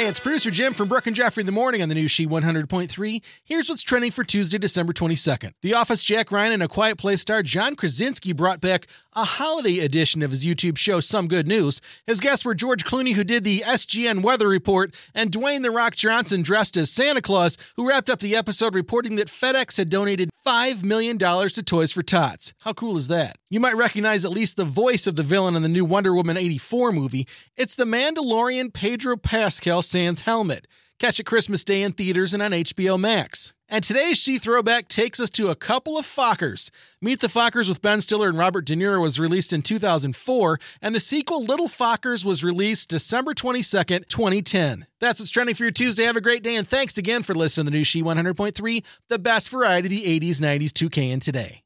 Hey, it's producer Jim from Brooke and Jeffrey in the morning on the new She 100.3. Here's what's trending for Tuesday, December 22nd. The Office Jack Ryan and A Quiet Place star John Krasinski brought back a holiday edition of his YouTube show, Some Good News. His guests were George Clooney, who did the SGN weather report, and Dwayne The Rock Johnson, dressed as Santa Claus, who wrapped up the episode reporting that FedEx had donated $5 million to Toys for Tots. How cool is that? You might recognize at least the voice of the villain in the new Wonder Woman 84 movie. It's the Mandalorian Pedro Pascal Sans Helmet. Catch it Christmas Day in theaters and on HBO Max. And today's She Throwback takes us to a couple of Fockers. Meet the Fockers with Ben Stiller and Robert De Niro was released in 2004, and the sequel Little Fockers was released December 22nd, 2010. That's what's trending for your Tuesday. Have a great day, and thanks again for listening to the new She 100.3, the best variety of the 80s, 90s, 2K, and today.